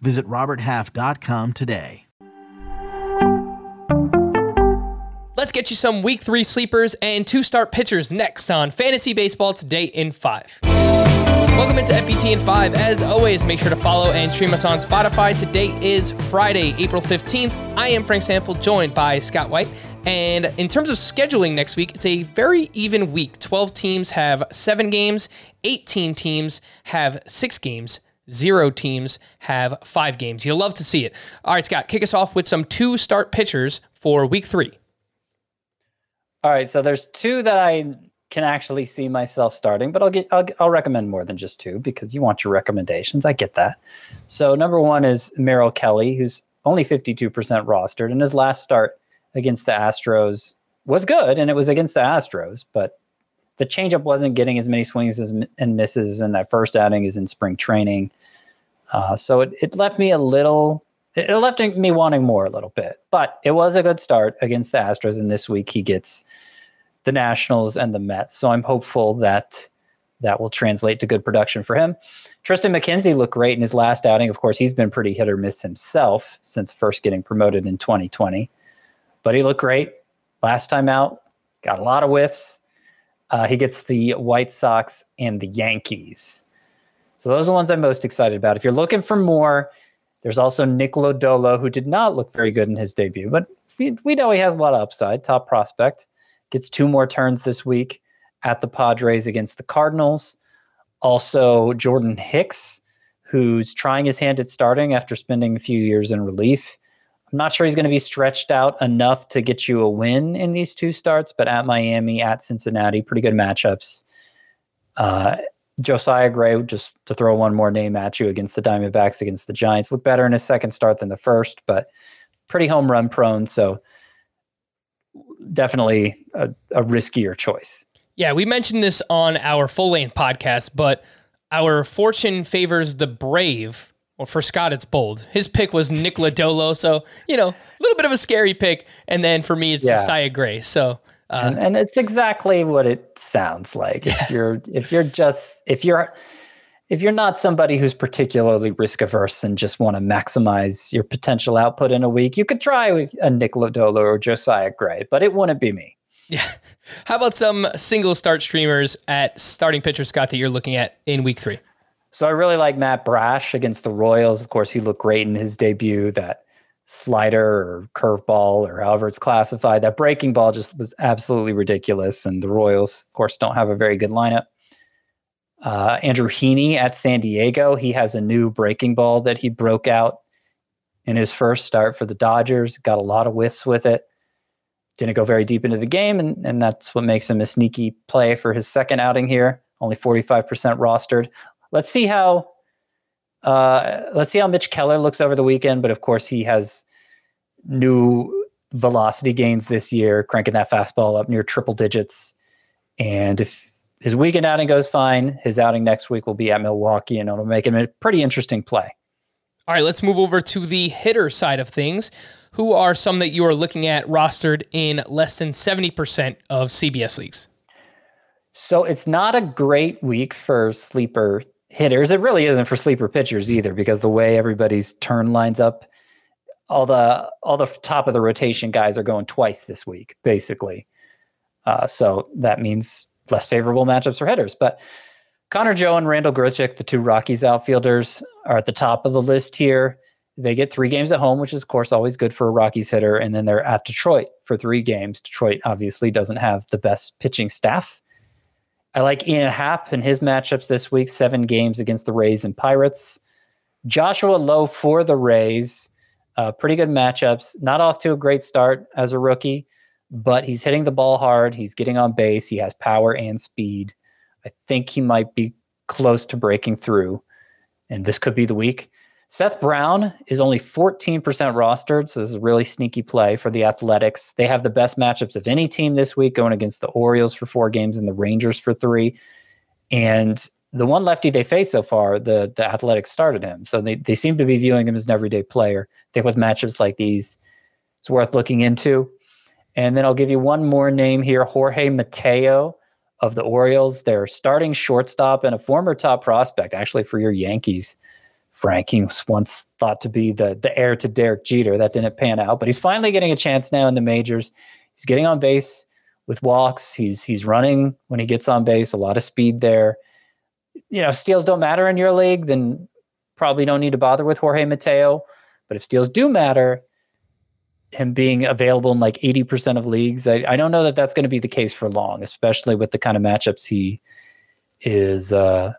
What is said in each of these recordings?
Visit RobertHalf.com today. Let's get you some week three sleepers and two start pitchers next on Fantasy Baseball Today in 5. Welcome into FBT in 5. As always, make sure to follow and stream us on Spotify. Today is Friday, April 15th. I am Frank Stampfl, joined by Scott White. And in terms of scheduling next week, it's a very even week. 12 teams have seven games, 18 teams have six games zero teams have five games. You'll love to see it. All right, Scott, kick us off with some two start pitchers for week three. All right, so there's two that I can actually see myself starting, but I'll get I'll, I'll recommend more than just two because you want your recommendations. I get that. So number one is Merrill Kelly, who's only 52% rostered, and his last start against the Astros was good, and it was against the Astros, but the changeup wasn't getting as many swings as, and misses in that first outing as in spring training. Uh, so it, it left me a little, it left me wanting more a little bit, but it was a good start against the Astros. And this week he gets the Nationals and the Mets. So I'm hopeful that that will translate to good production for him. Triston McKenzie looked great in his last outing. Of course, he's been pretty hit or miss himself since first getting promoted in 2020, but he looked great last time out. Got a lot of whiffs. Uh, he gets the White Sox and the Yankees. So those are the ones I'm most excited about. If you're looking for more, there's also Nick Lodolo, who did not look very good in his debut, but we know he has a lot of upside. Top prospect. Gets two more turns this week at the Padres against the Cardinals. Also, Jordan Hicks, who's trying his hand at starting after spending a few years in relief. I'm not sure he's going to be stretched out enough to get you a win in these two starts, but at Miami, at Cincinnati, pretty good matchups. Uh, Josiah Gray, just to throw one more name at you against the Diamondbacks, against the Giants, looked better in his second start than the first, but pretty home run prone. So definitely a, a riskier choice. Yeah, we mentioned this on our full length podcast, but our fortune favors the brave. Well, for Scott, it's bold. His pick was Nick Lodolo, so you know, a little bit of a scary pick. And then for me, it's yeah. Josiah Gray. So uh, and, and, it's exactly what it sounds like. Yeah. If you're if you're just if you're if you're not somebody who's particularly risk averse and just want to maximize your potential output in a week, you could try a Nick Lodolo or Josiah Gray, but it wouldn't be me. Yeah. How about some single start streamers at starting pitcher Scott that you're looking at in week three? So I really like Matt Brash against the Royals. Of course, he looked great in his debut. That slider or curveball or however it's classified. That breaking ball just was absolutely ridiculous. And the Royals, of course, don't have a very good lineup. Uh, Andrew Heaney at San Diego, he has a new breaking ball that he broke out in his first start for the Dodgers. Got a lot of whiffs with it. Didn't go very deep into the game, and, and that's what makes him a sneaky play for his second outing here. Only 45% rostered. Let's see how uh, let's see how Mitch Keller looks over the weekend. But of course, he has new velocity gains this year, cranking that fastball up near triple digits. And if his weekend outing goes fine, his outing next week will be at Milwaukee, and it'll make him a pretty interesting play. All right, let's move over to the hitter side of things. Who are some that you are looking at rostered in less than 70% of CBS leagues? So it's not a great week for sleeper hitters. It really isn't for sleeper pitchers either, because the way everybody's turn lines up, all the all the top of the rotation guys are going twice this week, basically. Uh, so that means less favorable matchups for hitters. But Connor Joe and Randall Grichuk, the two Rockies outfielders, are at the top of the list here. They get three games at home, which is, of course, always good for a Rockies hitter. And then they're at Detroit for three games. Detroit obviously doesn't have the best pitching staff I like Ian Happ and his matchups this week, seven games against the Rays and Pirates. Joshua Lowe for the Rays, uh, pretty good matchups. Not off to a great start as a rookie, but he's hitting the ball hard. He's getting on base. He has power and speed. I think he might be close to breaking through, and this could be the week. Seth Brown is only 14% rostered, so this is a really sneaky play for the Athletics. They have the best matchups of any team this week, going against the Orioles for four games and the Rangers for three. And the one lefty they faced so far, the the Athletics started him, so they they seem to be viewing him as an everyday player. I think with matchups like these, it's worth looking into. And then I'll give you one more name here: Jorge Mateo of the Orioles. Their starting shortstop and a former top prospect, actually for your Yankees. Frank. He was once thought to be the the heir to Derek Jeter. That didn't pan out, but he's finally getting a chance now in the majors. He's getting on base with walks. He's he's running when he gets on base. A lot of speed there. You know, steals don't matter in your league, then probably don't need to bother with Jorge Mateo. But if steals do matter, him being available in like 80% of leagues, I, I don't know that that's going to be the case for long, especially with the kind of matchups he is uh,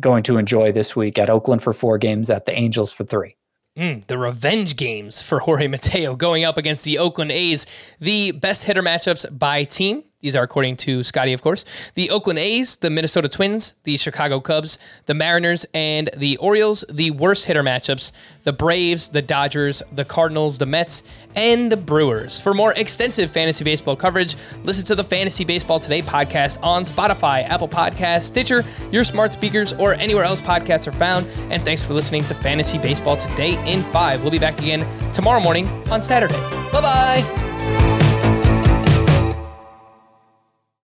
going to enjoy this week at Oakland for four games, at the Angels for three. Mm, the revenge games for Jorge Mateo going up against the Oakland A's. The best hitter matchups by team these are according to Scotty, of course. The Oakland A's, the Minnesota Twins, the Chicago Cubs, the Mariners, and the Orioles. The worst hitter matchups the Braves, the Dodgers, the Cardinals, the Mets, and the Brewers. For more extensive fantasy baseball coverage, listen to the Fantasy Baseball Today podcast on Spotify, Apple Podcasts, Stitcher, your smart speakers, or anywhere else podcasts are found. And thanks for listening to Fantasy Baseball Today in 5. We'll be back again tomorrow morning on Saturday. Bye bye.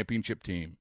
championship team.